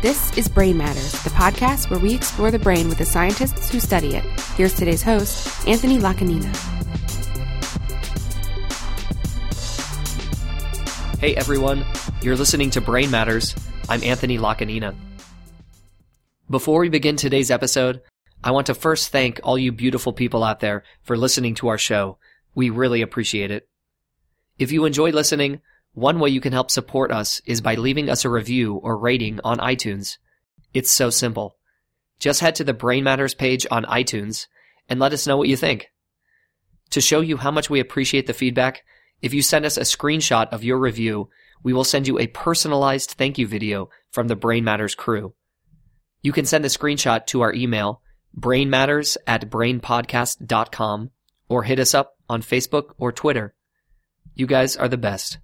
This is Brain Matters, the podcast where we explore the brain with the scientists who study it. Here's today's host, Anthony Lacanina. Hey everyone, you're listening to Brain Matters. I'm Anthony Lacanina. Before we begin today's episode, I want to first thank all you beautiful people out there for listening to our show. We really appreciate it. If you enjoy listening, one way you can help support us is by leaving us a review or rating on iTunes. It's so simple. Just head to the Brain Matters page on iTunes and let us know what you think. To show you how much we appreciate the feedback, if you send us a screenshot of your review, we will send you a personalized thank you video from the Brain Matters crew. You can send the screenshot to our email, brainmatters at brainpodcast.com, or hit us up on Facebook or Twitter. You guys are the best.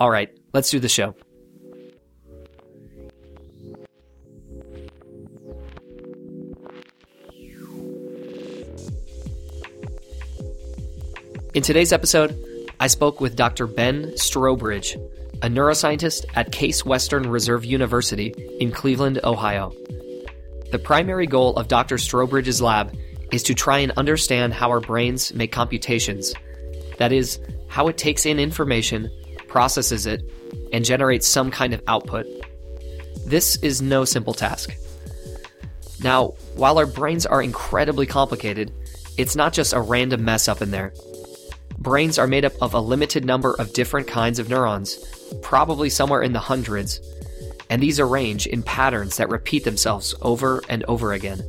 All right, let's do the show. In today's episode, I spoke with Dr. Ben Strowbridge, a neuroscientist at Case Western Reserve University in Cleveland, Ohio. The primary goal of Dr. Strowbridge's lab is to try and understand how our brains make computations. That is, how it takes in information processes it, and generates some kind of output. This is no simple task. Now, while our brains are incredibly complicated, it's not just a random mess up in there. Brains are made up of a limited number of different kinds of neurons, probably somewhere in the hundreds, and these arrange in patterns that repeat themselves over and over again.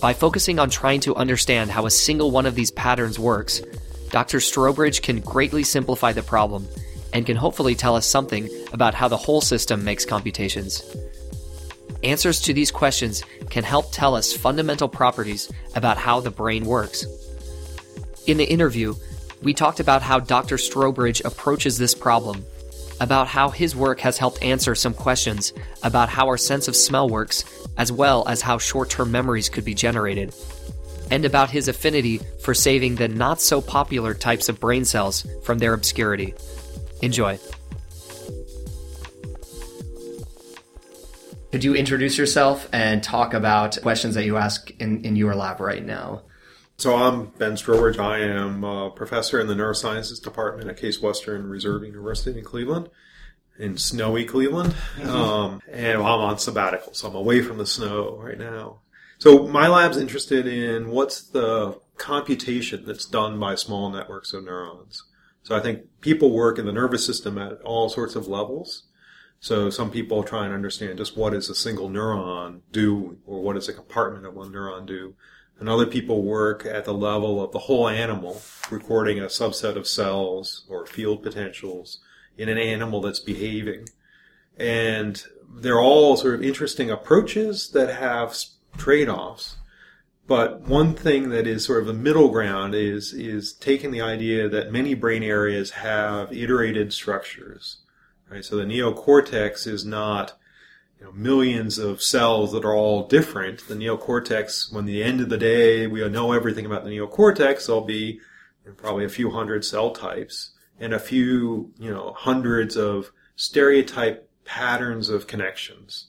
By focusing on trying to understand how a single one of these patterns works, Dr. Strowbridge can greatly simplify the problem and can hopefully tell us something about how the whole system makes computations. Answers to these questions can help tell us fundamental properties about how the brain works. In the interview, we talked about how Dr. Strowbridge approaches this problem, about how his work has helped answer some questions about how our sense of smell works, as well as how short term memories could be generated and about his affinity for saving the not so popular types of brain cells from their obscurity. Enjoy. Could you introduce yourself and talk about questions that you ask in, in your lab right now? So I'm Ben Strowbridge. I am a professor in the neurosciences department at Case Western Reserve University in Cleveland, in snowy Cleveland. Mm-hmm. Um, and I'm on sabbatical, so I'm away from the snow right now. So my lab's interested in what's the computation that's done by small networks of neurons. So I think people work in the nervous system at all sorts of levels. So some people try and understand just what does a single neuron do, or what does a compartment of one neuron do. And other people work at the level of the whole animal, recording a subset of cells or field potentials in an animal that's behaving. And they're all sort of interesting approaches that have trade-offs. But one thing that is sort of a middle ground is is taking the idea that many brain areas have iterated structures. Right? So the neocortex is not you know, millions of cells that are all different. The neocortex, when the end of the day we know everything about the neocortex, there'll be probably a few hundred cell types and a few, you know, hundreds of stereotype patterns of connections.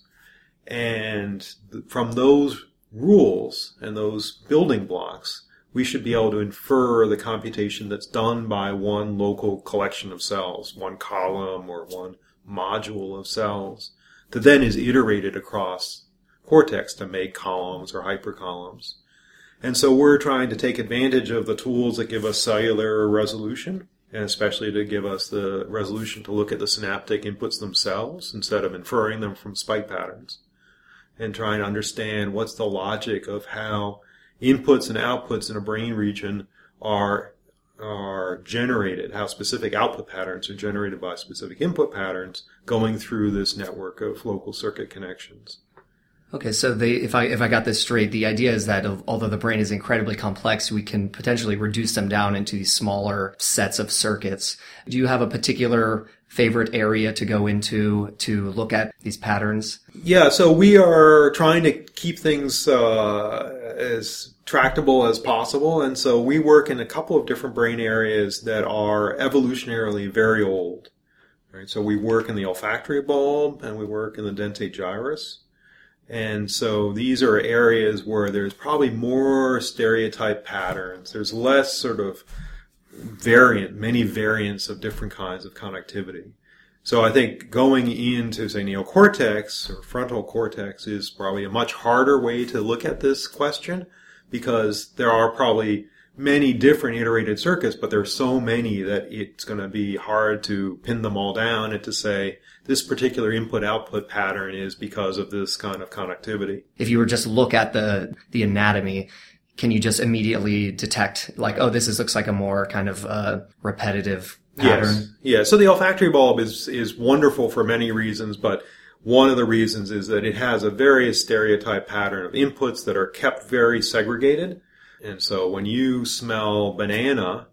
And from those rules and those building blocks, we should be able to infer the computation that's done by one local collection of cells, one column or one module of cells, that then is iterated across cortex to make columns or hypercolumns. And so we're trying to take advantage of the tools that give us cellular resolution, and especially to give us the resolution to look at the synaptic inputs themselves instead of inferring them from spike patterns and trying to understand what's the logic of how inputs and outputs in a brain region are are generated, how specific output patterns are generated by specific input patterns going through this network of local circuit connections. Okay, so they, if I if I got this straight, the idea is that although the brain is incredibly complex, we can potentially reduce them down into these smaller sets of circuits. Do you have a particular favorite area to go into to look at these patterns? Yeah, so we are trying to keep things uh, as tractable as possible, and so we work in a couple of different brain areas that are evolutionarily very old. Right? So we work in the olfactory bulb and we work in the dentate gyrus. And so these are areas where there's probably more stereotype patterns. There's less sort of variant, many variants of different kinds of connectivity. So I think going into, say, neocortex or frontal cortex is probably a much harder way to look at this question because there are probably many different iterated circuits, but there are so many that it's going to be hard to pin them all down and to say this particular input output pattern is because of this kind of connectivity. If you were just look at the, the anatomy, can you just immediately detect like, oh, this is, looks like a more kind of, uh, repetitive pattern? Yes. Yeah. So the olfactory bulb is, is wonderful for many reasons, but one of the reasons is that it has a very stereotype pattern of inputs that are kept very segregated. And so when you smell banana,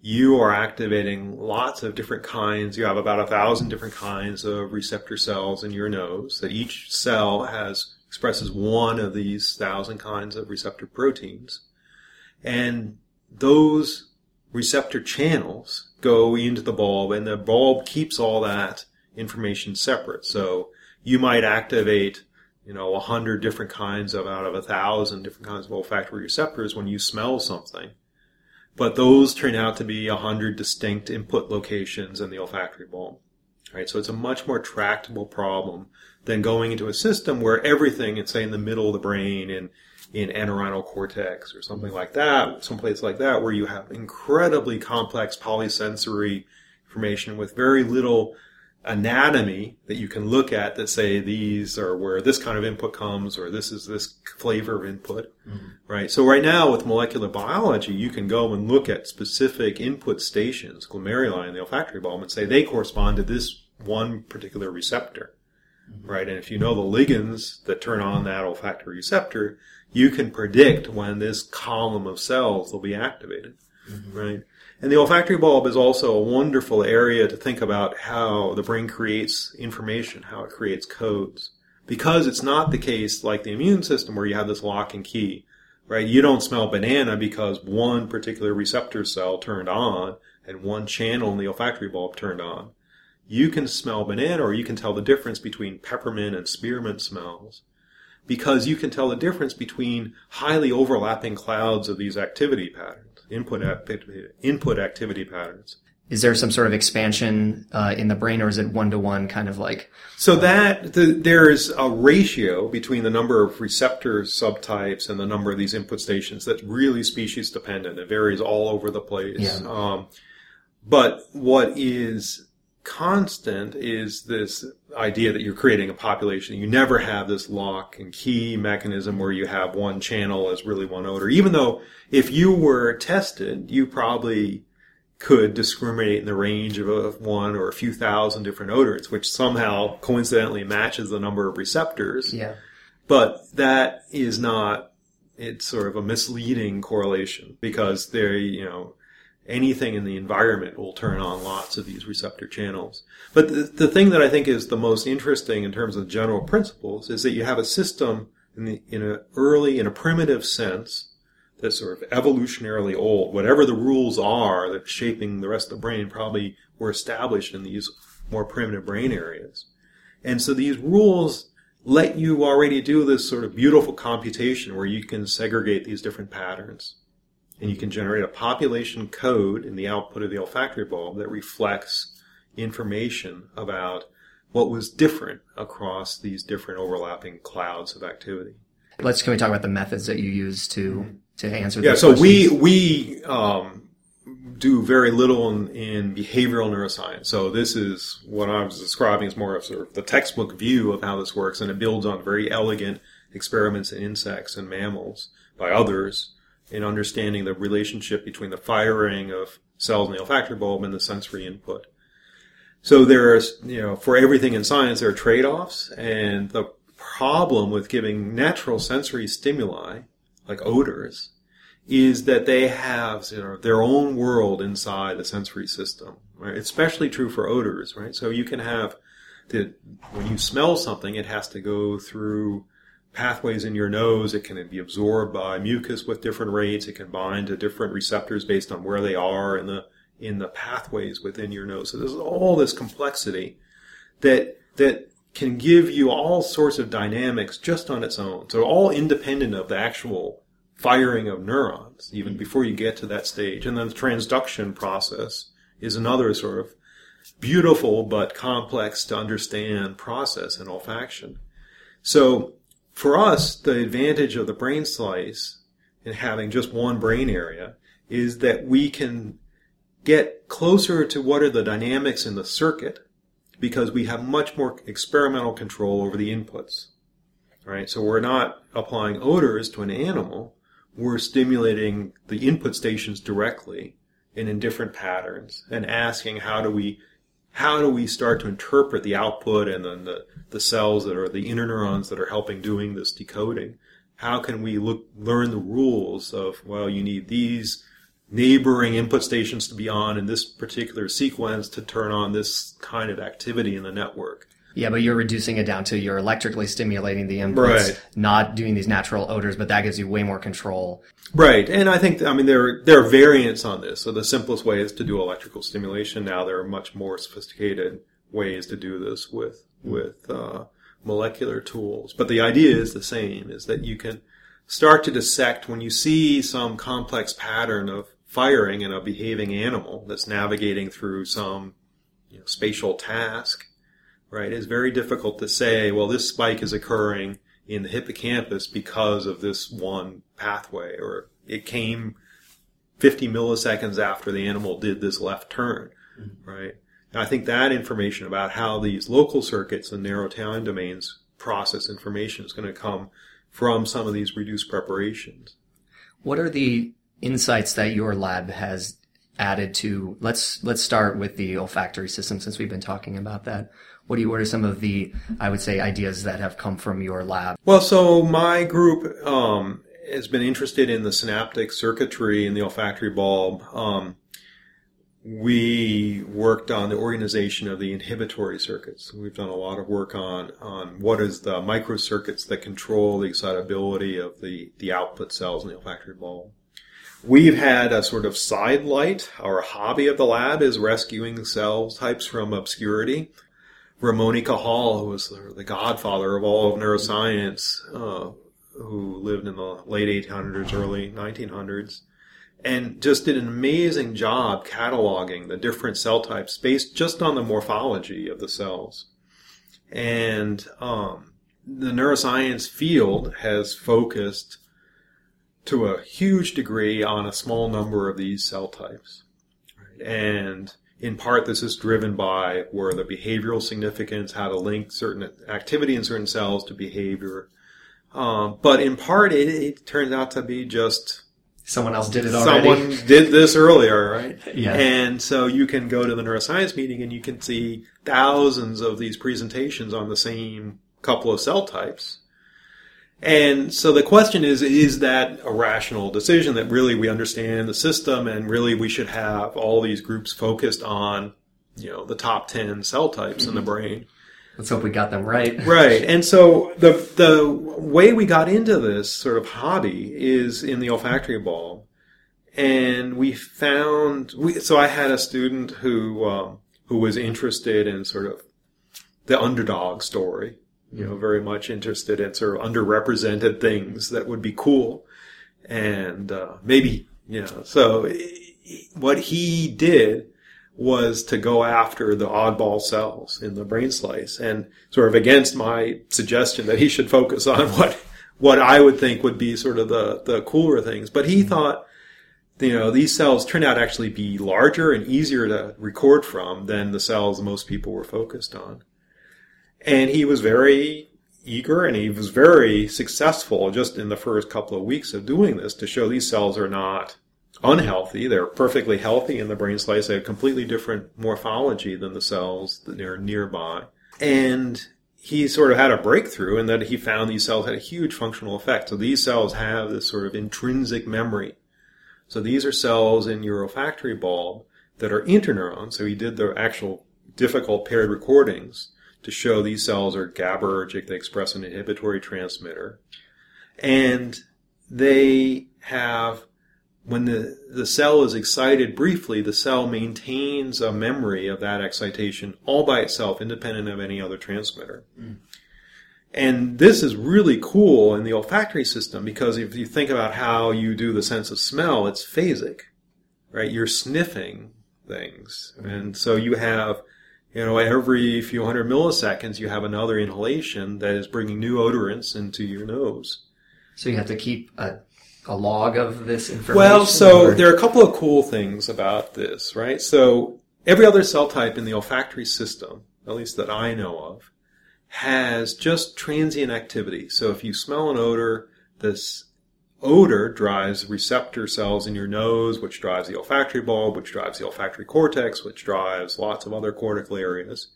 you are activating lots of different kinds. You have about a thousand different kinds of receptor cells in your nose that each cell has expresses one of these thousand kinds of receptor proteins. And those receptor channels go into the bulb and the bulb keeps all that information separate. So you might activate you know, a hundred different kinds of out of a thousand different kinds of olfactory receptors when you smell something. But those turn out to be a hundred distinct input locations in the olfactory bulb. Right? So it's a much more tractable problem than going into a system where everything is say in the middle of the brain in in entorhinal cortex or something like that, someplace like that, where you have incredibly complex polysensory information with very little anatomy that you can look at that say these are where this kind of input comes or this is this flavor of input mm-hmm. right so right now with molecular biology you can go and look at specific input stations glomeruli in the olfactory bulb and say they correspond to this one particular receptor mm-hmm. right and if you know the ligands that turn on that olfactory receptor you can predict when this column of cells will be activated mm-hmm. right and the olfactory bulb is also a wonderful area to think about how the brain creates information, how it creates codes. Because it's not the case like the immune system where you have this lock and key, right? You don't smell banana because one particular receptor cell turned on and one channel in the olfactory bulb turned on. You can smell banana or you can tell the difference between peppermint and spearmint smells because you can tell the difference between highly overlapping clouds of these activity patterns input input activity patterns. Is there some sort of expansion uh, in the brain, or is it one to one, kind of like? So that the, there is a ratio between the number of receptor subtypes and the number of these input stations that's really species dependent. It varies all over the place. Yeah. Um, but what is constant is this idea that you're creating a population. You never have this lock and key mechanism where you have one channel as really one odor. Even though if you were tested, you probably could discriminate in the range of a, one or a few thousand different odors, which somehow coincidentally matches the number of receptors. Yeah. But that is not, it's sort of a misleading correlation because they you know, anything in the environment will turn on lots of these receptor channels. But the, the thing that I think is the most interesting in terms of general principles is that you have a system in the, in a early, in a primitive sense, that's sort of evolutionarily old. Whatever the rules are that shaping the rest of the brain probably were established in these more primitive brain areas. And so these rules let you already do this sort of beautiful computation where you can segregate these different patterns and you can generate a population code in the output of the olfactory bulb that reflects information about what was different across these different overlapping clouds of activity. Let's can we talk about the methods that you use to to answer? Yeah, so questions? we we um, do very little in, in, behavioral neuroscience. So this is what I was describing as more of sort of the textbook view of how this works, and it builds on very elegant experiments in insects and mammals by others in understanding the relationship between the firing of cells in the olfactory bulb and the sensory input. So there's, you know, for everything in science, there are trade-offs, and the problem with giving natural sensory stimuli, like odors, is that they have you know, their own world inside the sensory system. Right? Especially true for odors, right? So you can have the, when you smell something, it has to go through pathways in your nose. It can be absorbed by mucus with different rates. It can bind to different receptors based on where they are in the in the pathways within your nose. So there's all this complexity that that can give you all sorts of dynamics just on its own. So all independent of the actual firing of neurons, even before you get to that stage. And then the transduction process is another sort of beautiful but complex to understand process in olfaction. So for us, the advantage of the brain slice and having just one brain area is that we can get closer to what are the dynamics in the circuit because we have much more experimental control over the inputs. Right? So we're not applying odors to an animal. We're stimulating the input stations directly and in different patterns and asking how do we how do we start to interpret the output and then the, the cells that are the interneurons that are helping doing this decoding? How can we look, learn the rules of, well, you need these neighboring input stations to be on in this particular sequence to turn on this kind of activity in the network? Yeah, but you're reducing it down to you're electrically stimulating the inputs, right. not doing these natural odors, but that gives you way more control. Right. And I think, I mean, there, there are variants on this. So the simplest way is to do electrical stimulation. Now there are much more sophisticated ways to do this with, with, uh, molecular tools. But the idea is the same, is that you can start to dissect when you see some complex pattern of firing in a behaving animal that's navigating through some you know, spatial task right? It's very difficult to say, well, this spike is occurring in the hippocampus because of this one pathway, or it came 50 milliseconds after the animal did this left turn, mm-hmm. right? And I think that information about how these local circuits and narrow time domains process information is going to come from some of these reduced preparations. What are the insights that your lab has added to let's let's start with the olfactory system since we've been talking about that what do you what are some of the i would say ideas that have come from your lab well so my group um, has been interested in the synaptic circuitry in the olfactory bulb um, we worked on the organization of the inhibitory circuits. We've done a lot of work on, on what is the microcircuits that control the excitability of the, the output cells in the olfactory bulb. We've had a sort of side light. Our hobby of the lab is rescuing cell types from obscurity. Ramon y Cajal, who was the godfather of all of neuroscience, uh, who lived in the late 1800s, early 1900s, and just did an amazing job cataloging the different cell types based just on the morphology of the cells. And um, the neuroscience field has focused to a huge degree on a small number of these cell types. And in part, this is driven by where the behavioral significance, how to link certain activity in certain cells to behavior. Um, but in part, it, it, turns out to be just someone else did it already. Someone did this earlier, right? yeah. And so you can go to the neuroscience meeting and you can see thousands of these presentations on the same couple of cell types. And so the question is, is that a rational decision that really we understand the system and really we should have all these groups focused on, you know, the top 10 cell types mm-hmm. in the mm-hmm. brain? Let's hope we got them right. Right. And so the, the way we got into this sort of hobby is in the olfactory bulb. And we found, we, so I had a student who, um, who was interested in sort of the underdog story you know, very much interested in sort of underrepresented things that would be cool. And, uh, maybe, you know, so what he did was to go after the oddball cells in the brain slice and sort of against my suggestion that he should focus on what, what I would think would be sort of the, the cooler things. But he thought, you know, these cells turned out actually be larger and easier to record from than the cells most people were focused on. And he was very eager and he was very successful just in the first couple of weeks of doing this to show these cells are not unhealthy. They're perfectly healthy in the brain slice. They have completely different morphology than the cells that are nearby. And he sort of had a breakthrough in that he found these cells had a huge functional effect. So these cells have this sort of intrinsic memory. So these are cells in your olfactory bulb that are interneurons. So he did the actual difficult paired recordings to show these cells are GABAergic. They express an inhibitory transmitter. And they have when the, the cell is excited briefly, the cell maintains a memory of that excitation all by itself, independent of any other transmitter. Hmm. And this is really cool in the olfactory system because if you think about how you do the sense of smell, it's phasic, right? You're sniffing things. Hmm. And so you have, you know, every few hundred milliseconds, you have another inhalation that is bringing new odorants into your nose. So you have to keep a, a log of this information. Well, so or- there are a couple of cool things about this, right? So every other cell type in the olfactory system, at least that I know of, has just transient activity. So if you smell an odor, this odor drives receptor cells in your nose, which drives the olfactory bulb, which drives the olfactory cortex, which drives lots of other cortical areas.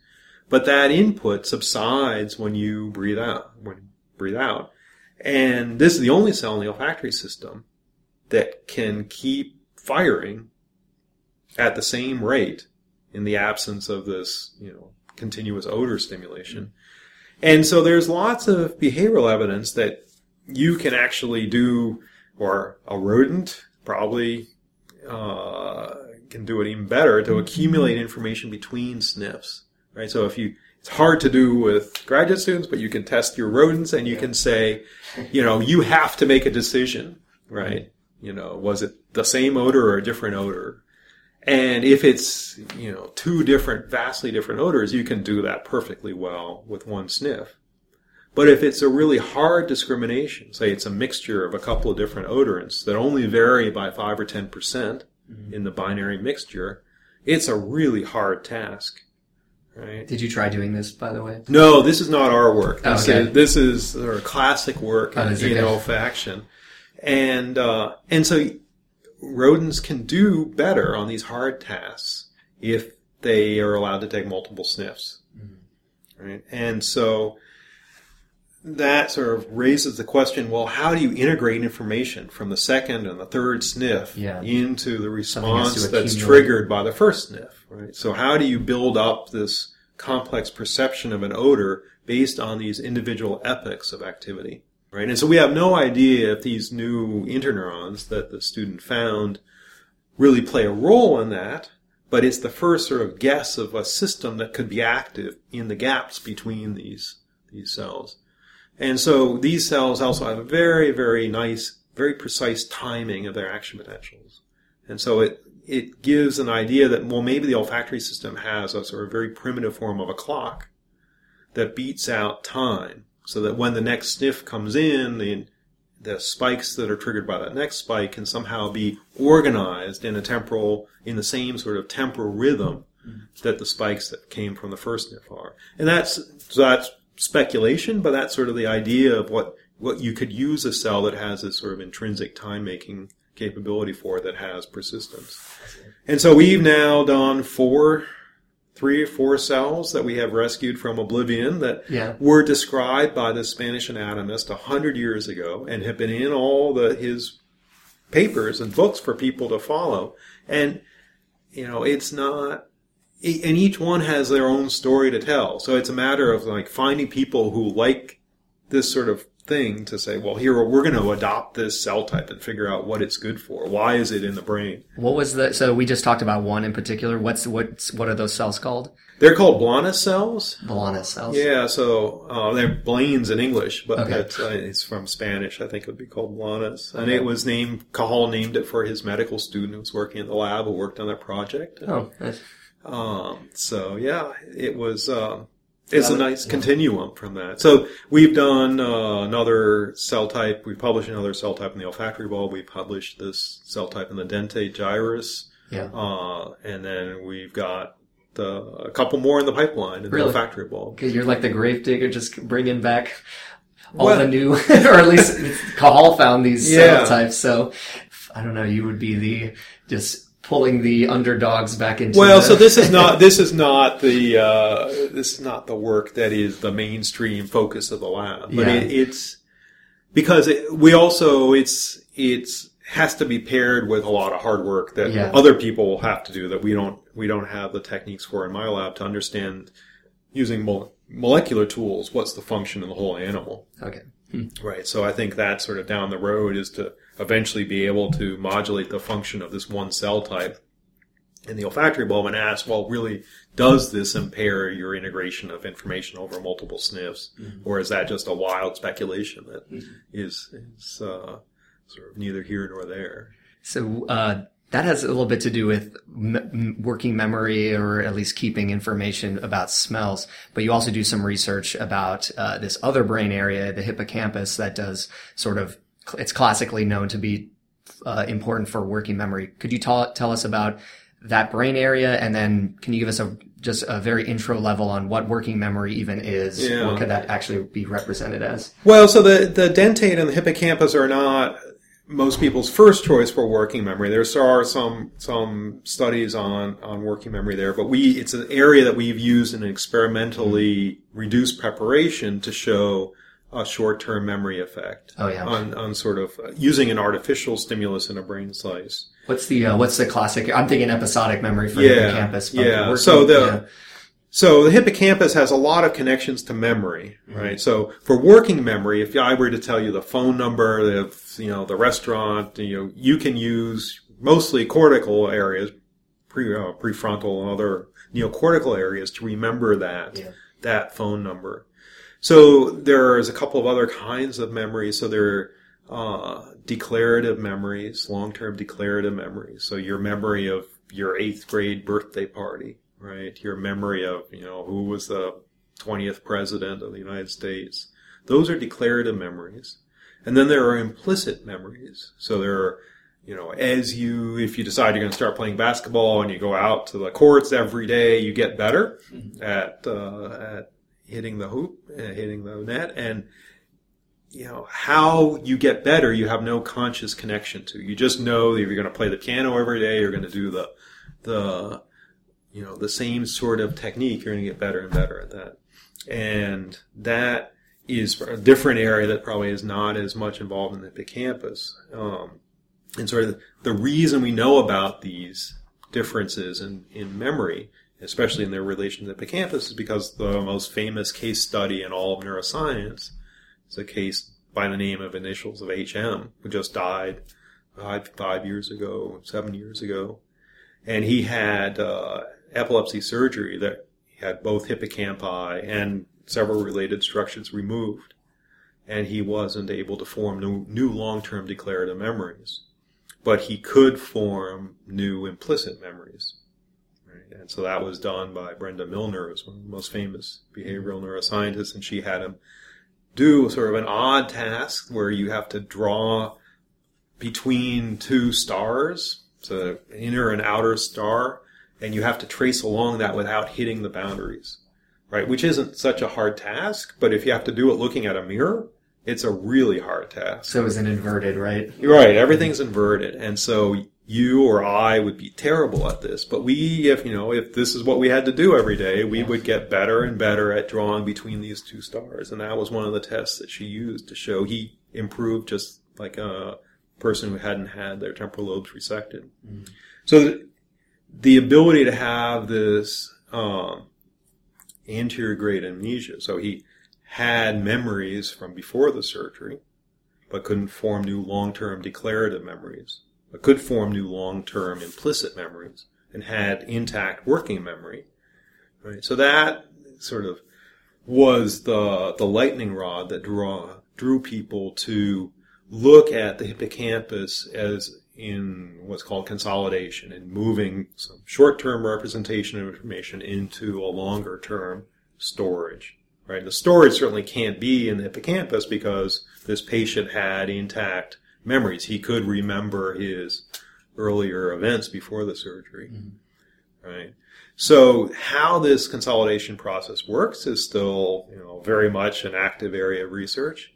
But that input subsides when you breathe out, when you breathe out. And this is the only cell in the olfactory system that can keep firing at the same rate in the absence of this, you know, continuous odor stimulation. And so there's lots of behavioral evidence that you can actually do, or a rodent probably uh, can do it even better to accumulate information between sniffs, right? So if you, it's hard to do with graduate students, but you can test your rodents and you can say, you know, you have to make a decision, right? You know, was it the same odor or a different odor? And if it's, you know, two different, vastly different odors, you can do that perfectly well with one sniff. But if it's a really hard discrimination, say it's a mixture of a couple of different odorants that only vary by 5 or 10% in the binary mixture, it's a really hard task. Right? Did you try doing this, by the way? No, this is not our work. This Okay. is this is of classic work Oh, in, in olfaction, and uh, and so rodents can do better on these hard tasks if they are allowed to take multiple sniffs, Mm-hmm. right? And so that sort of raises the question: Well, how do you integrate information from the second and the third sniff Yeah. into the response that's triggered by the first sniff? Right. So how do you build up this complex perception of an odor based on these individual epochs of activity? Right. And so we have no idea if these new interneurons that the student found really play a role in that, but it's the first sort of guess of a system that could be active in the gaps between these these cells. And so these cells also have a very, very nice, very precise timing of their action potentials. And so it it gives an idea that well maybe the olfactory system has a sort of very primitive form of a clock that beats out time so that when the next sniff comes in the the spikes that are triggered by that next spike can somehow be organized in a temporal in the same sort of temporal rhythm mm-hmm. that the spikes that came from the first sniff are. And that's so that's speculation, but that's sort of the idea of what what you could use a cell that has this sort of intrinsic time making capability for that has persistence. And so we've now done four three or four cells that we have rescued from oblivion that Yeah. were described by the Spanish anatomist a hundred years ago and have been in all the his papers and books for people to follow. And you know, it's not and each one has their own story to tell. So it's a matter of like finding people who like this sort of thing to say, well, here we're going to adopt this cell type and figure out what it's good for. Why is it in the brain? What was the? So we just talked about one in particular. What's what's what are those cells called? They're called Blanas cells. Balana cells. Yeah, so uh, they're Blanes in English, but Okay. it's, uh, it's from Spanish. I think it would be called Blanas, and it was named. Cajal named it for his medical student who was working in the lab who worked on that project. Oh, nice. Um, so yeah, it was. Um, it's a nice continuum from that. So we've done uh, another cell type. We've published another cell type in the olfactory bulb. We published this cell type in the dentate gyrus, yeah. uh, and then we've got uh, a couple more in the pipeline in Really? the olfactory bulb. Because you're like the grave digger, just bringing back all Well- the new, or at least Cajal found these Yeah. cell types. So I don't know. You would be the just pulling the underdogs back into. Well, the- so this is not this is not the uh, this is not the work that is the mainstream focus of the lab, but Yeah. it, it's because it, we also it's it's has to be paired with a lot of hard work that Yeah. other people will have to do that we don't we don't have the techniques for in my lab to understand using mol- molecular tools what's the function of the whole animal. okay. Right. So I think that sort of down the road is to eventually be able to modulate the function of this one cell type in the olfactory bulb and ask, well, really, does this impair your integration of information over multiple sniffs, mm-hmm. or is that just a wild speculation that mm-hmm. is is uh, sort of neither here nor there? So uh, that has a little bit to do with m- working memory, or at least keeping information about smells. But you also do some research about uh, this other brain area, the hippocampus, that does sort of it's classically known to be uh, important for working memory. Could you tell tell us about that brain area, and then can you give us a just a very intro level on what working memory even is? Yeah. What could that actually be represented as? Well, so the the dentate and the hippocampus are not most people's first choice for working memory. There are some some studies on on working memory there, but we it's an area that we've used in an experimentally reduced preparation to show a short-term memory effect. Oh yeah. On on sort of using an artificial stimulus in a brain slice. What's the uh, what's the classic? I'm thinking episodic memory for yeah, hippocampus. Yeah. Working, so the yeah. so the hippocampus has a lot of connections to memory, mm-hmm. right? So for working memory, if I were to tell you the phone number, the you know the restaurant, you know you can use mostly cortical areas, pre uh, prefrontal and other neocortical areas to remember that yeah. that phone number. So there's a couple of other kinds of memories. So there are uh, declarative memories, long-term declarative memories. So your memory of your eighth grade birthday party, right? Your memory of, you know, who was the 20th president of the United States. Those are declarative memories. And then there are implicit memories. So there are, you know, as you, if you decide you're going to start playing basketball and you go out to the courts every day, you get better mm-hmm. at, uh, at hitting the hoop, uh, hitting the net. And you know, how you get better, you have no conscious connection to. You just know that you're going to play the piano every day, you're going to do the, the, you know, the same sort of technique. You're going to get better and better at that. And that is a different area that probably is not as much involved in the hippocampus. Um, and sort of the reason we know about these differences in, in memory, especially in their relation to hippocampus, is because the most famous case study in all of neuroscience is a case by the name of initials of HM, who just died five, five years ago, seven years ago. And he had uh, epilepsy surgery that he had both hippocampi and several related structures removed. And he wasn't able to form new, new long-term declarative memories. But he could form new implicit memories. And so that was done by Brenda Milner, who's one of the most famous behavioral neuroscientists, and she had him do sort of an odd task where you have to draw between two stars, so inner and outer star, and you have to trace along that without hitting the boundaries, right? Which isn't such a hard task, but if you have to do it looking at a mirror, it's a really hard task. So it's an inverted, right? Right. Everything's inverted. And so you or I would be terrible at this, but we, if you know, if this is what we had to do every day, we would get better and better at drawing between these two stars. And that was one of the tests that she used to show he improved just like a person who hadn't had their temporal lobes resected. Mm-hmm. So the ability to have this um, anterograde amnesia. So he had memories from before the surgery, but couldn't form new long-term declarative memories could form new long-term implicit memories and had intact working memory. Right. So that sort of was the the lightning rod that draw drew people to look at the hippocampus as in what's called consolidation and moving some short-term representation of information into a longer-term storage. Right. The storage certainly can't be in the hippocampus because this patient had intact memories. He could remember his earlier events before the surgery. Mm-hmm. Right. So how this consolidation process works is still, you know, very much an active area of research.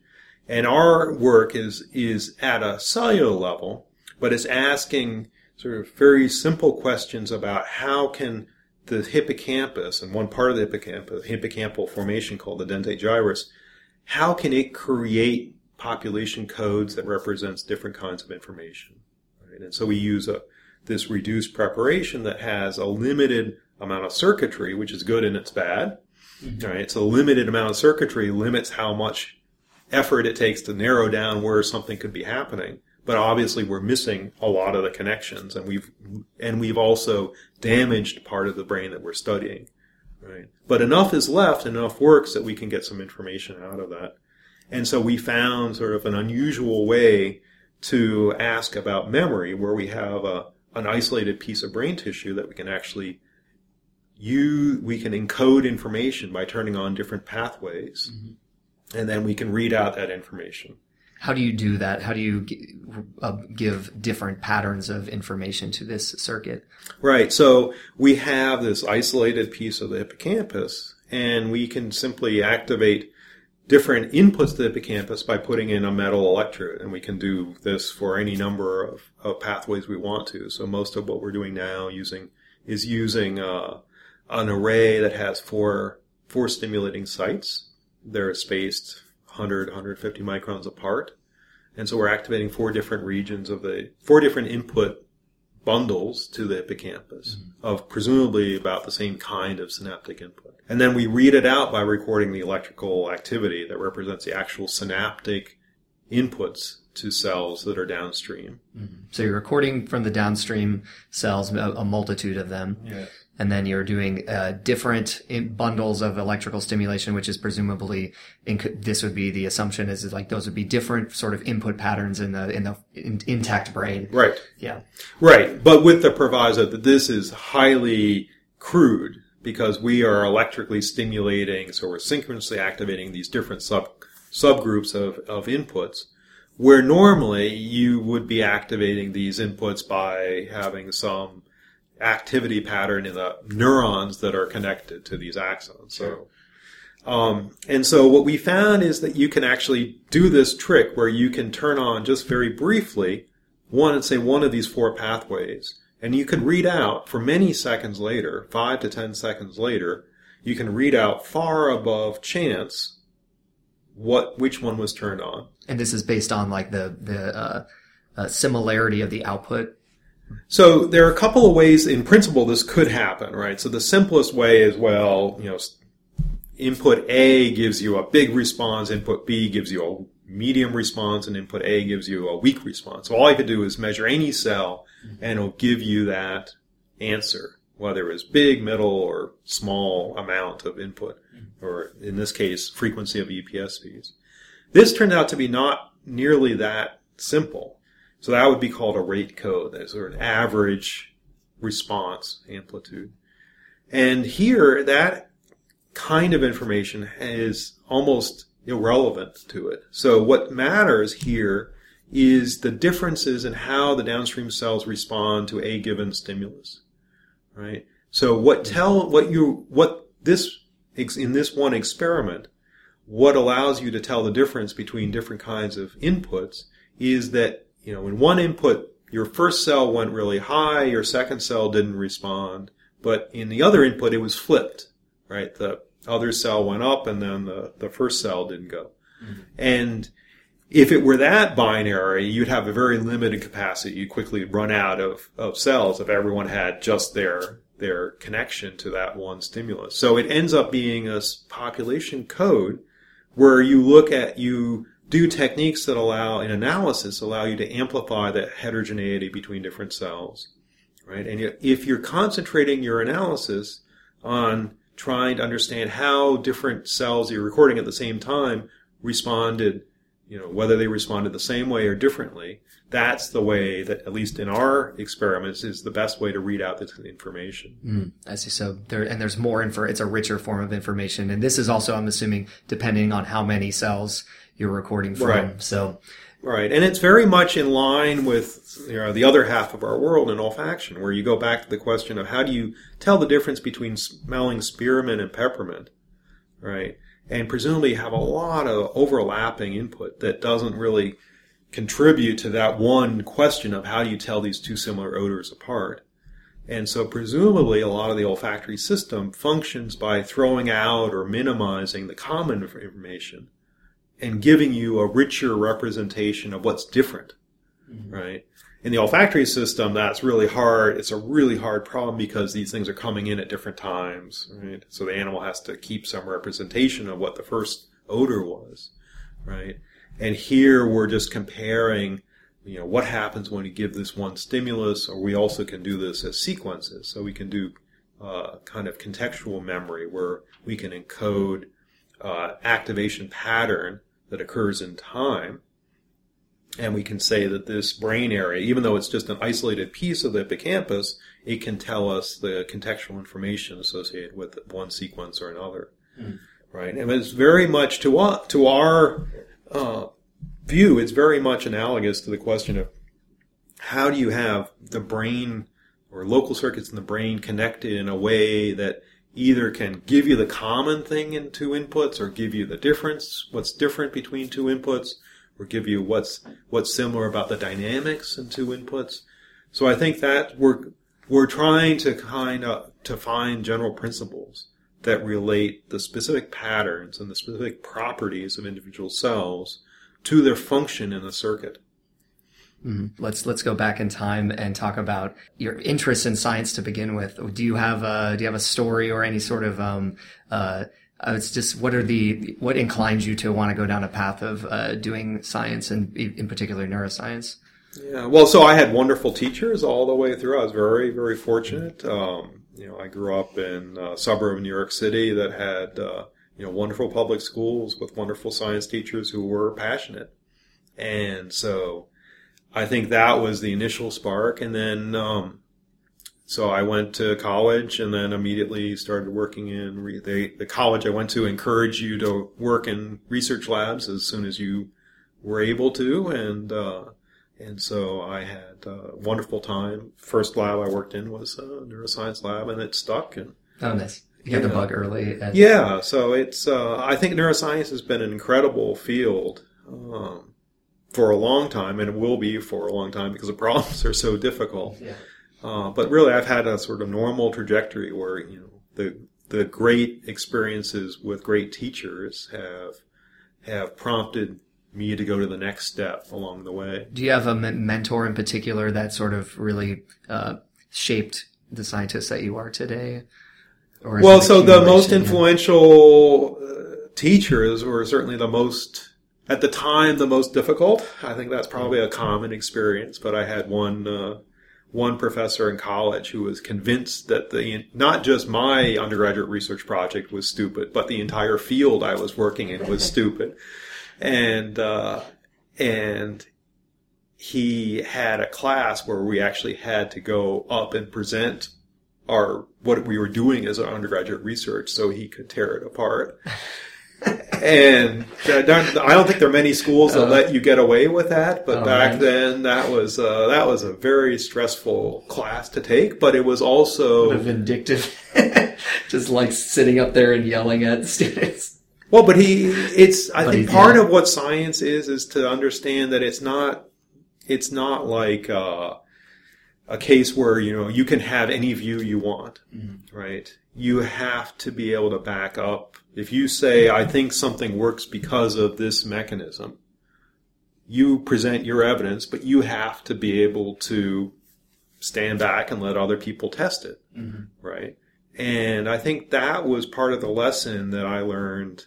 And our work is, is at a cellular level, but it's asking sort of very simple questions about how can the hippocampus and one part of the hippocampus, hippocampal formation called the dentate gyrus, how can it create population codes that represents different kinds of information. Right? And so we use a, this reduced preparation that has a limited amount of circuitry, which is good and it's bad. Mm-hmm. Right? It's a limited amount of circuitry limits how much effort it takes to narrow down where something could be happening. but obviously we're missing a lot of the connections and we've and we've also damaged part of the brain that we're studying right but enough is left and enough works that we can get some information out of that and so we found sort of an unusual way to ask about memory where we have a an isolated piece of brain tissue that we can actually you we can encode information by turning on different pathways and then we can read out that information How do you do that? How do you g- uh, give different patterns of information to this circuit? Right. So we have this isolated piece of the hippocampus, and we can simply activate different inputs to the hippocampus by putting in a metal electrode. And we can do this for any number of, of pathways we want to. So most of what we're doing now using is using uh, an array that has four four stimulating sites. They're spaced 100, 150 microns apart. And so we're activating four different regions of the four different input bundles to the hippocampus of presumably about the same kind of synaptic input. And then we read it out by recording the electrical activity that represents the actual synaptic inputs to cells that are downstream. So you're recording from the downstream cells, a, a multitude of them. And then you're doing uh, different in bundles of electrical stimulation, which is presumably in, this would be the assumption is, is like those would be different sort of input patterns in the in the in, intact brain. Right. Yeah. Right. But with the proviso that this is highly crude because we are electrically stimulating, so we're synchronously activating these different sub subgroups of, of inputs. Where normally you would be activating these inputs by having some activity pattern in the neurons that are connected to these axons. So, um, and so what we found is that you can actually do this trick where you can turn on just very briefly one and say one of these four pathways, and you can read out for many seconds later, five to ten seconds later, you can read out far above chance what which one was turned on. And this is based on like the the uh, uh, similarity of the output. So there are a couple of ways in principle this could happen, right? So the simplest way is well, you know, input A gives you a big response, input B gives you a medium response, and input A gives you a weak response. So all you could do is measure any cell and it'll give you that answer, whether it's big, middle, or small amount of input, or in this case, frequency of EPSPs. This turned out to be not nearly that simple. So that would be called a rate code. That's sort of an average response amplitude. And here, that kind of information is almost irrelevant to it. So what matters here is the differences in how the downstream cells respond to a given stimulus. Right? So what tell, what you, what this, in this one experiment, what allows you to tell the difference between different kinds of inputs is that, you know, in one input, your first cell went really high, your second cell didn't respond, but in the other input, it was flipped, right? The other cell went up and then the, the first cell didn't go. Mm-hmm. And if it were that binary, you'd have a very limited capacity. You'd quickly run out of, of cells if everyone had just their their connection to that one stimulus. So it ends up being a population code where you look at you do techniques that allow in analysis allow you to amplify the heterogeneity between different cells, right? And if you're concentrating your analysis on trying to understand how different cells you're recording at the same time responded, you know, whether they responded the same way or differently, that's the way that, at least in our experiments, is the best way to read out this information. Mm, I see. So there, and there's more info. It's a richer form of information, and this is also, I'm assuming, depending on how many cells you're recording from. Right. So, Right, and it's very much in line with you know, the other half of our world in olfaction, where you go back to the question of how do you tell the difference between smelling spearmint and peppermint, right? And presumably have a lot of overlapping input that doesn't really contribute to that one question of how do you tell these two similar odors apart. And so presumably a lot of the olfactory system functions by throwing out or minimizing the common information and giving you a richer representation of what's different, right? In the olfactory system, that's really hard. It's a really hard problem because these things are coming in at different times, right? So the animal has to keep some representation of what the first odor was, right? And here we're just comparing you know, what happens when you give this one stimulus, or we also can do this as sequences. So we can do uh, kind of contextual memory where we can encode uh, activation pattern that occurs in time. And we can say that this brain area, even though it's just an isolated piece of the hippocampus, it can tell us the contextual information associated with one sequence or another. Mm. Right? And it's very much to, uh, to our uh, view, it's very much analogous to the question of how do you have the brain or local circuits in the brain connected in a way that either can give you the common thing in two inputs or give you the difference, what's different between two inputs, or give you what's what's similar about the dynamics in two inputs. So I think that we're we're trying to kind of to find general principles that relate the specific patterns and the specific properties of individual cells to their function in the circuit. Mm-hmm. Let's let's go back in time and talk about your interest in science to begin with. Do you have a do you have a story or any sort of um uh it's just what are the what inclines you to want to go down a path of uh, doing science and in particular neuroscience? Yeah, well, so I had wonderful teachers all the way through. I was very very fortunate. Um, you know, I grew up in a suburb of New York City that had uh, you know wonderful public schools with wonderful science teachers who were passionate, and so I think that was the initial spark. And then, um, so I went to college and then immediately started working in re- the, the college I went to encouraged you to work in research labs as soon as you were able to. And, uh, and so I had a wonderful time. First lab I worked in was a neuroscience lab and it stuck and. Oh, nice. You got the bug early. And- yeah. So it's, uh, I think neuroscience has been an incredible field. Um, for a long time, and it will be for a long time because the problems are so difficult. Yeah. Uh, but really, I've had a sort of normal trajectory where you know the the great experiences with great teachers have have prompted me to go to the next step along the way. Do you have a mentor in particular that sort of really uh, shaped the scientist that you are today? well, so the most influential uh, teachers were certainly the most at the time the most difficult. I think that's probably a common experience. But I had one uh, one professor in college who was convinced that the not just my undergraduate research project was stupid, but the entire field I was working in was stupid, and uh, and he had a class where we actually had to go up and present our what we were doing as our undergraduate research so he could tear it apart and I don't think there are many schools that uh, let you get away with that. But oh, back man. then, that was uh, that was a very stressful class to take. But it was also vindictive, just like sitting up there and yelling at students. Well, but he, it's I but think part of what science is is to understand that it's not it's not like. Uh, a case where you know you can have any view you want, mm-hmm. right? You have to be able to back up. If you say, "I think something works because of this mechanism," you present your evidence, but you have to be able to stand back and let other people test it, mm-hmm. right? And I think that was part of the lesson that I learned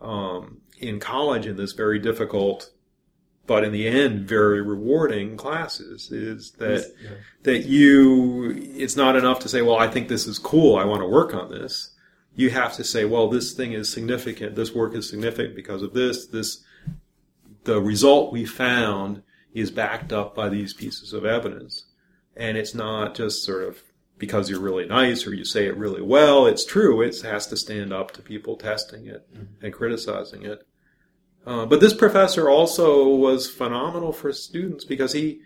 um, in college in this very difficult but in the end very rewarding classes is that yeah. that you it's not enough to say well i think this is cool. I want to work on this. You have to say well this thing is significant. This work is significant because of this. This the result we found is backed up by these pieces of evidence. And it's not just sort of because you're really nice or you say it really well. It's true. It has to stand up to people testing it mm-hmm. and criticizing it uh, but this professor also was phenomenal for students because he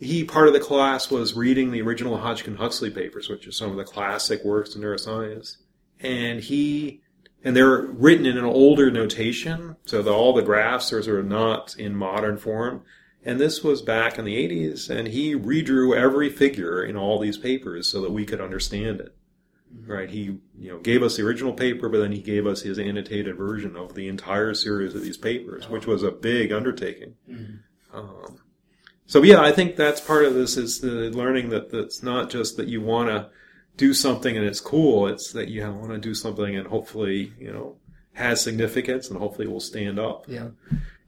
he part of the class was reading the original Hodgkin Huxley papers, which are some of the classic works in neuroscience, and he and they're written in an older notation, so all the graphs are sort of not in modern form. And this was back in the 80s, and he redrew every figure in all these papers so that we could understand it right? He, you know, gave us the original paper, but then he gave us his annotated version of the entire series of these papers, which was a big undertaking. Mm-hmm. Um, so yeah, I think that's part of this is the learning that that's not just that you want to do something and it's cool. It's that you want to do something and hopefully, you know, has significance and hopefully will stand up. Yeah.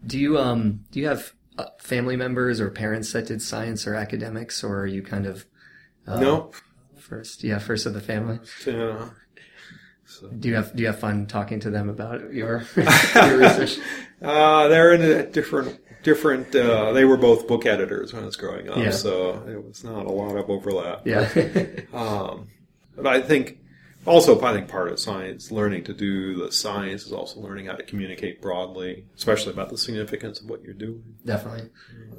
Do you, um, do you have uh, family members or parents that did science or academics, or are you kind of uh, no, first? Yeah, first of the family. uh, Do you have Do you have fun talking to them about your, your research? uh, they're in a different different. Uh, they were both book editors when I was growing up, Yeah. so it was not a lot of overlap. Yeah. Um, but I think also, I think part of science, learning to do the science, is also learning how to communicate broadly, especially about the significance of what you're doing. Definitely.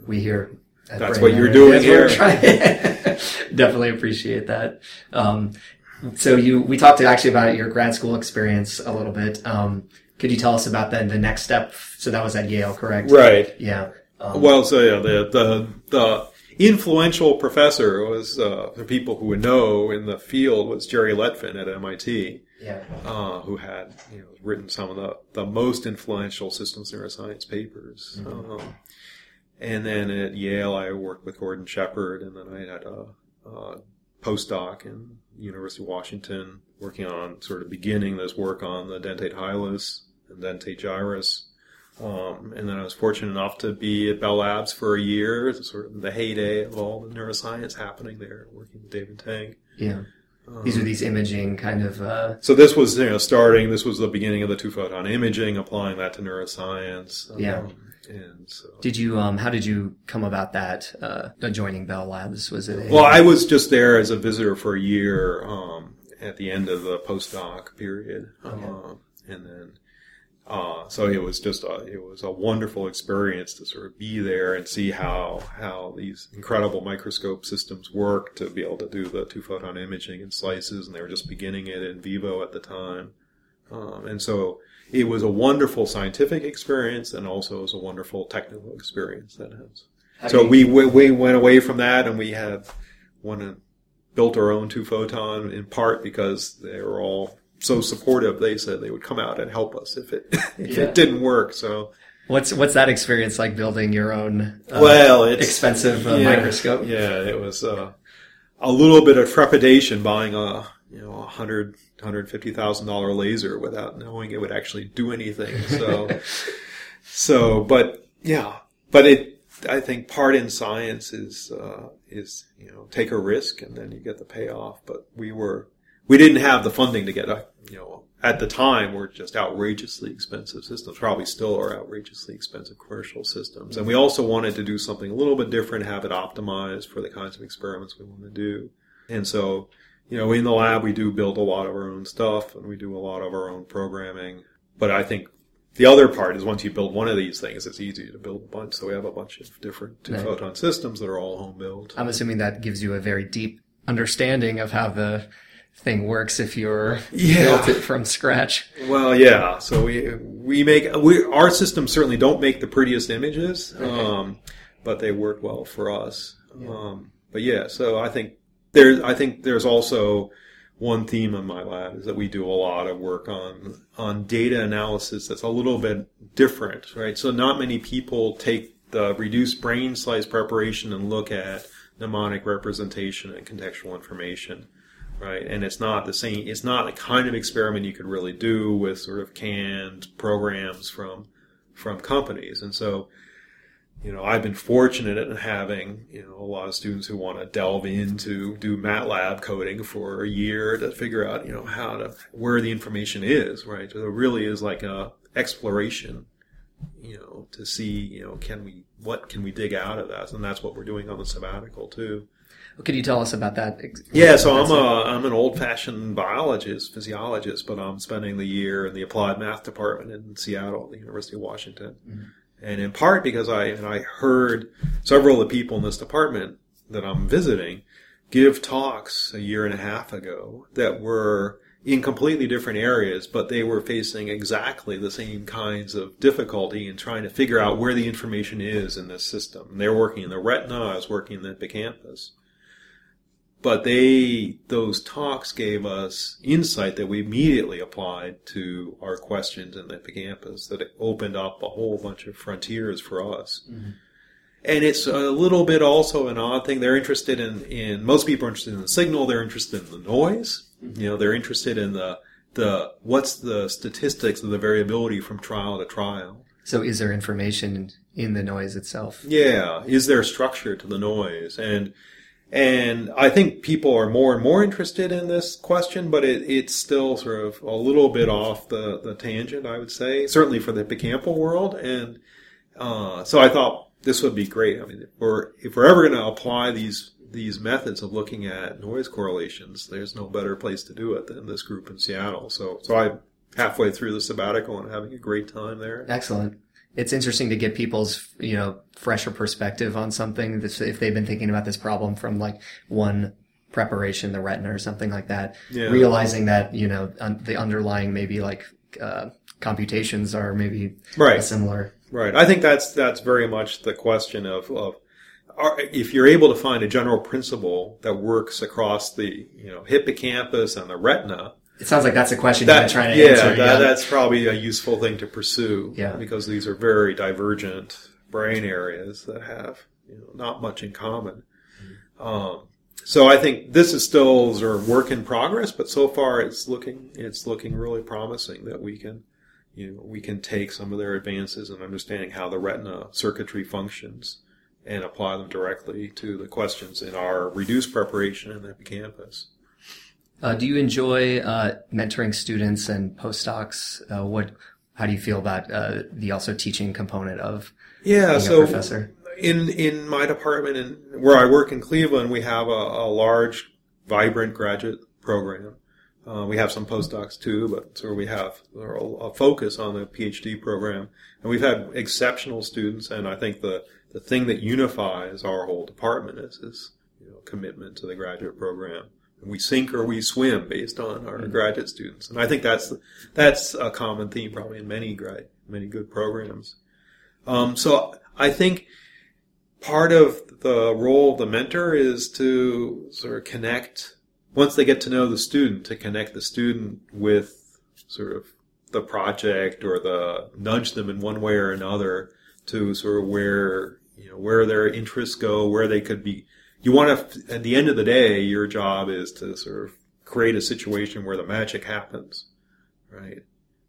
We hear. At That's Brain what you're doing that's we're here. trying- Definitely appreciate that. Um, so you, we talked actually about your grad school experience a little bit. Um, could you tell us about then the next step? So that was at Yale, correct? Right. Yeah. Um, Well, so yeah, the the the influential professor was uh, the people who would know in the field was Jerry Lettvin at MIT, yeah. uh, who had you know written some of the the most influential systems neuroscience papers. Um, and then at Yale, I worked with Gordon Shepherd, and then I had a, a postdoc in University of Washington working on sort of beginning this work on the dentate hilus and dentate gyrus. Um, and then I was fortunate enough to be at Bell Labs for a year, sort of the heyday of all the neuroscience happening there, working with David Tank. Yeah. These are these imaging kind of, uh, So this was, you know, starting, this was the beginning of the two photon imaging, applying that to neuroscience. Um, Yeah. And so. did you, um, how did you come about that, uh, joining Bell Labs? Was it a, Well, I was just there as a visitor for a year, um, at the end of the postdoc period. Uh, and then, uh, so it was just a, it was a wonderful experience to sort of be there and see how, how these incredible microscope systems work to be able to do the two photon imaging in slices. And they were just beginning it in vivo at the time. Um, and so it was a wonderful scientific experience and also it was a wonderful technical experience that has. how So do we, we we went away from that and we had one uh, built our own two photon in part because they were all so supportive. They said they would come out and help us if it if Yeah. it didn't work. So what's, what's that experience like building your own, uh, well, it's expensive uh, yeah, microscope? Yeah, it was uh, a little bit of trepidation buying a you know a hundred hundred fifty thousand dollar laser without knowing it would actually do anything. So so but yeah, but it I think part in science is uh, is you know take a risk and then you get the payoff. But we were we didn't have the funding to get a you know at the time were just outrageously expensive systems. Probably still are outrageously expensive commercial systems. And we also wanted to do something a little bit different, have it optimized for the kinds of experiments we want to do. And so, you know, in the lab we do build a lot of our own stuff and we do a lot of our own programming. But I think the other part is once you build one of these things, it's easy to build a bunch. So we have a bunch of different two Right. photon systems that are all home built. I'm assuming that gives you a very deep understanding of how the thing works if you're Yeah. built it from scratch. Well, yeah. So we we make we our systems certainly don't make the prettiest images, um, but they work well for us. Um, but yeah, so I think there's I think there's also one theme in my lab is that we do a lot of work on on data analysis that's a little bit different, right? So not many people take the reduced brain slice preparation and look at mnemonic representation and contextual information right? And it's not the same. It's not the kind of experiment you could really do with sort of canned programs from from companies. And so, you know, I've been fortunate in having you know a lot of students who want to delve into do MATLAB coding for a year to figure out you know how to where the information is, right? So it really is like a exploration. You know, to see, you know, can we, what can we dig out of that? And that's what we're doing on the sabbatical too. Could you tell us about that? Yeah, so I'm a I'm an old fashioned biologist, physiologist, but I'm spending the year in the applied math department in Seattle the University of Washington, mm-hmm. And in part because I and I heard several of the people in this department that I'm visiting give talks a year and a half ago that were in completely different areas, but they were facing exactly the same kinds of difficulty in trying to figure out where the information is in this system. And they're working in the retina, I was working in the hippocampus but they those talks gave us insight that we immediately applied to our questions in the hippocampus that it opened up a whole bunch of frontiers for us. Mm-hmm. And it's a little bit also an odd thing. They're interested in in most people are interested in the signal. They're interested in the noise. Mm-hmm. You know they're interested in the the what's the statistics of the variability from trial to trial. So is there information in the noise itself. Yeah, is there structure to the noise? And and I think people are more and more interested in this question, but it, it's still sort of a little bit off the, the tangent, I would say, certainly for the hippocampal world. And uh, so I thought this would be great. I mean, if we're, if we're ever going to apply these these methods of looking at noise correlations, there's no better place to do it than this group in Seattle. So, so I'm halfway through the sabbatical and having a great time there. Excellent it's interesting to get people's you know fresher perspective on something if they've been thinking about this problem from like one preparation the retina or something like that. Yeah. realizing that you know un- the underlying maybe like uh, computations are maybe right. similar. Right. I think that's that's very much the question of, of are, if you're able to find a general principle that works across the you know hippocampus and the retina it sounds like that's a question that, you're trying to yeah, answer. That, yeah, that's probably a useful thing to pursue. Yeah. Because these are very divergent brain areas that have you know, not much in common. Mm-hmm. Um, so I think this is still sort of work in progress, but so far it's looking it's looking really promising that we can you know we can take some of their advances in understanding how the retina circuitry functions and apply them directly to the questions in our reduced preparation in the hippocampus. Uh, do you enjoy uh, mentoring students and postdocs? Uh, what? How do you feel about uh, the also teaching component of yeah? so professor in in my department and where I work in Cleveland, we have a, a large, vibrant graduate program. Uh, we have some postdocs too, but so we have a focus on the PhD program, and we've had exceptional students. And I think the the thing that unifies our whole department is this you know, commitment to the graduate program we sink or we swim based on our mm-hmm. graduate students. And I think that's that's a common theme probably in many grad many good programs. Um, so I think part of the role of the mentor is to sort of connect once they get to know the student to connect the student with sort of the project or the nudge them in one way or another to sort of where you know where their interests go, where they could be you want to, at the end of the day, your job is to sort of create a situation where the magic happens, right?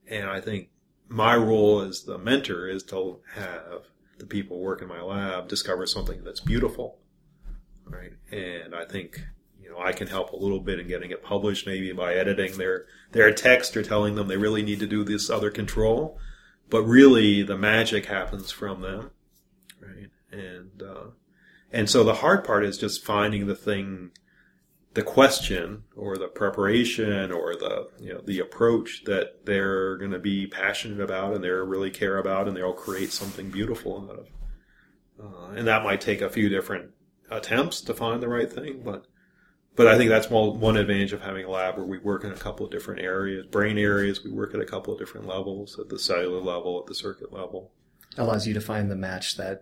And I think my role as the mentor is to have the people work in my lab discover something that's beautiful, right? And I think you know I can help a little bit in getting it published, maybe by editing their their text or telling them they really need to do this other control, but really the magic happens from them, right? And uh, and so the hard part is just finding the thing, the question or the preparation or the, you know, the approach that they're going to be passionate about and they really care about and they'll create something beautiful out of. Uh, and that might take a few different attempts to find the right thing, but but I think that's one, one advantage of having a lab where we work in a couple of different areas, brain areas. We work at a couple of different levels, at the cellular level, at the circuit level. Allows you to find the match that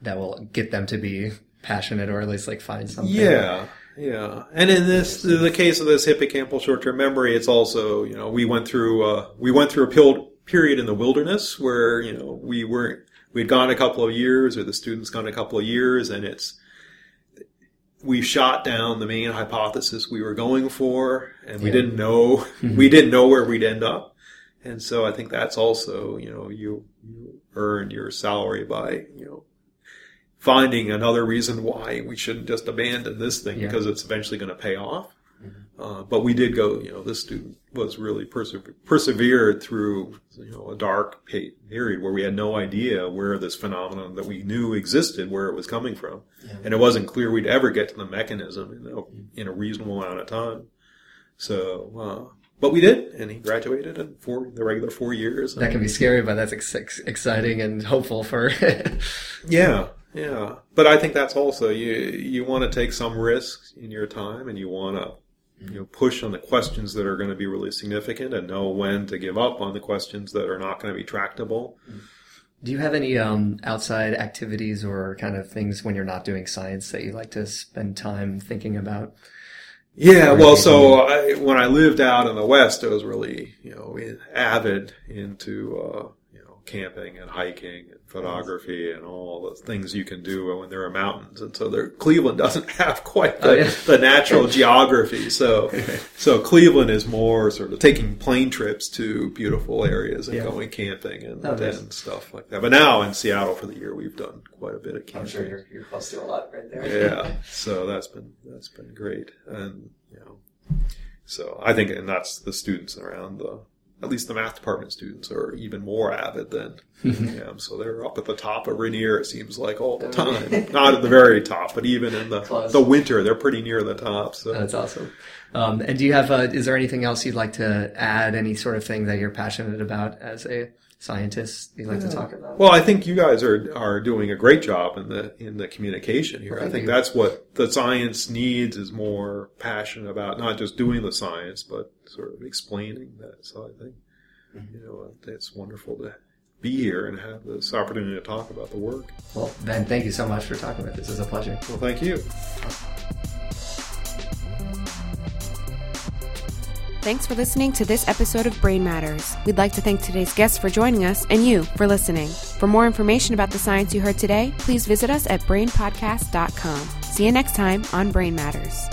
that will get them to be passionate or at least like find something. Yeah. Yeah. And in this, the case of this hippocampal short-term memory, it's also, you know, we went through, uh, we went through a period in the wilderness where, you know, we weren't, we'd gone a couple of years or the students gone a couple of years and it's, we shot down the main hypothesis we were going for and we yeah. didn't know, mm-hmm. we didn't know where we'd end up. And so I think that's also, you know, you, you earn your salary by, you know, finding another reason why we shouldn't just abandon this thing yeah. because it's eventually going to pay off. Mm-hmm. Uh, but we did go, you know, this student was really perse- persevered through, you know, a dark period where we had no idea where this phenomenon that we knew existed, where it was coming from. Yeah. And it wasn't clear we'd ever get to the mechanism in a, in a reasonable amount of time. So, uh, but we did, and he graduated in four the regular four years. That can be scary, but that's ex- exciting and hopeful for. yeah, yeah, but I think that's also you. You want to take some risks in your time, and you want to you know push on the questions that are going to be really significant, and know when to give up on the questions that are not going to be tractable. Do you have any um, outside activities or kind of things when you're not doing science that you like to spend time thinking about? Yeah, well, so I, when I lived out in the West, I was really, you know, avid into, uh, camping and hiking and photography and all the things you can do when there are mountains. And so there, Cleveland doesn't have quite the, Oh, yeah. the natural geography. So, so Cleveland is more sort of taking plane trips to beautiful areas and Yeah. going camping and, Oh, nice. and stuff like that. But now in Seattle for the year, we've done quite a bit of camping. I'm sure you're, you're close to a lot right there. yeah. So that's been that's been great, and you know, so I think, and that's the students around the. At least the math department students are even more avid than I am. So they're up at the top of Rainier, it seems like, all the time. Not at the very top, but even in the Close. the winter, they're pretty near the top. So That's awesome. Um, and do you have, uh, is there anything else you'd like to add? Any sort of thing that you're passionate about as a scientist you'd like to talk about? Well, I think you guys are are doing a great job in the in the communication here. Well, I think you. that's what the science needs is more passion about not just doing the science, but sort of explaining that. So I think Mm-hmm. you know it's wonderful to be here and have this opportunity to talk about the work. Well, Ben, thank you so much for talking with us. This is a pleasure. Well, thank you. Thanks for listening to this episode of Brain Matters. We'd like to thank today's guests for joining us and you for listening. For more information about the science you heard today, please visit us at brainpodcast.com. See you next time on Brain Matters.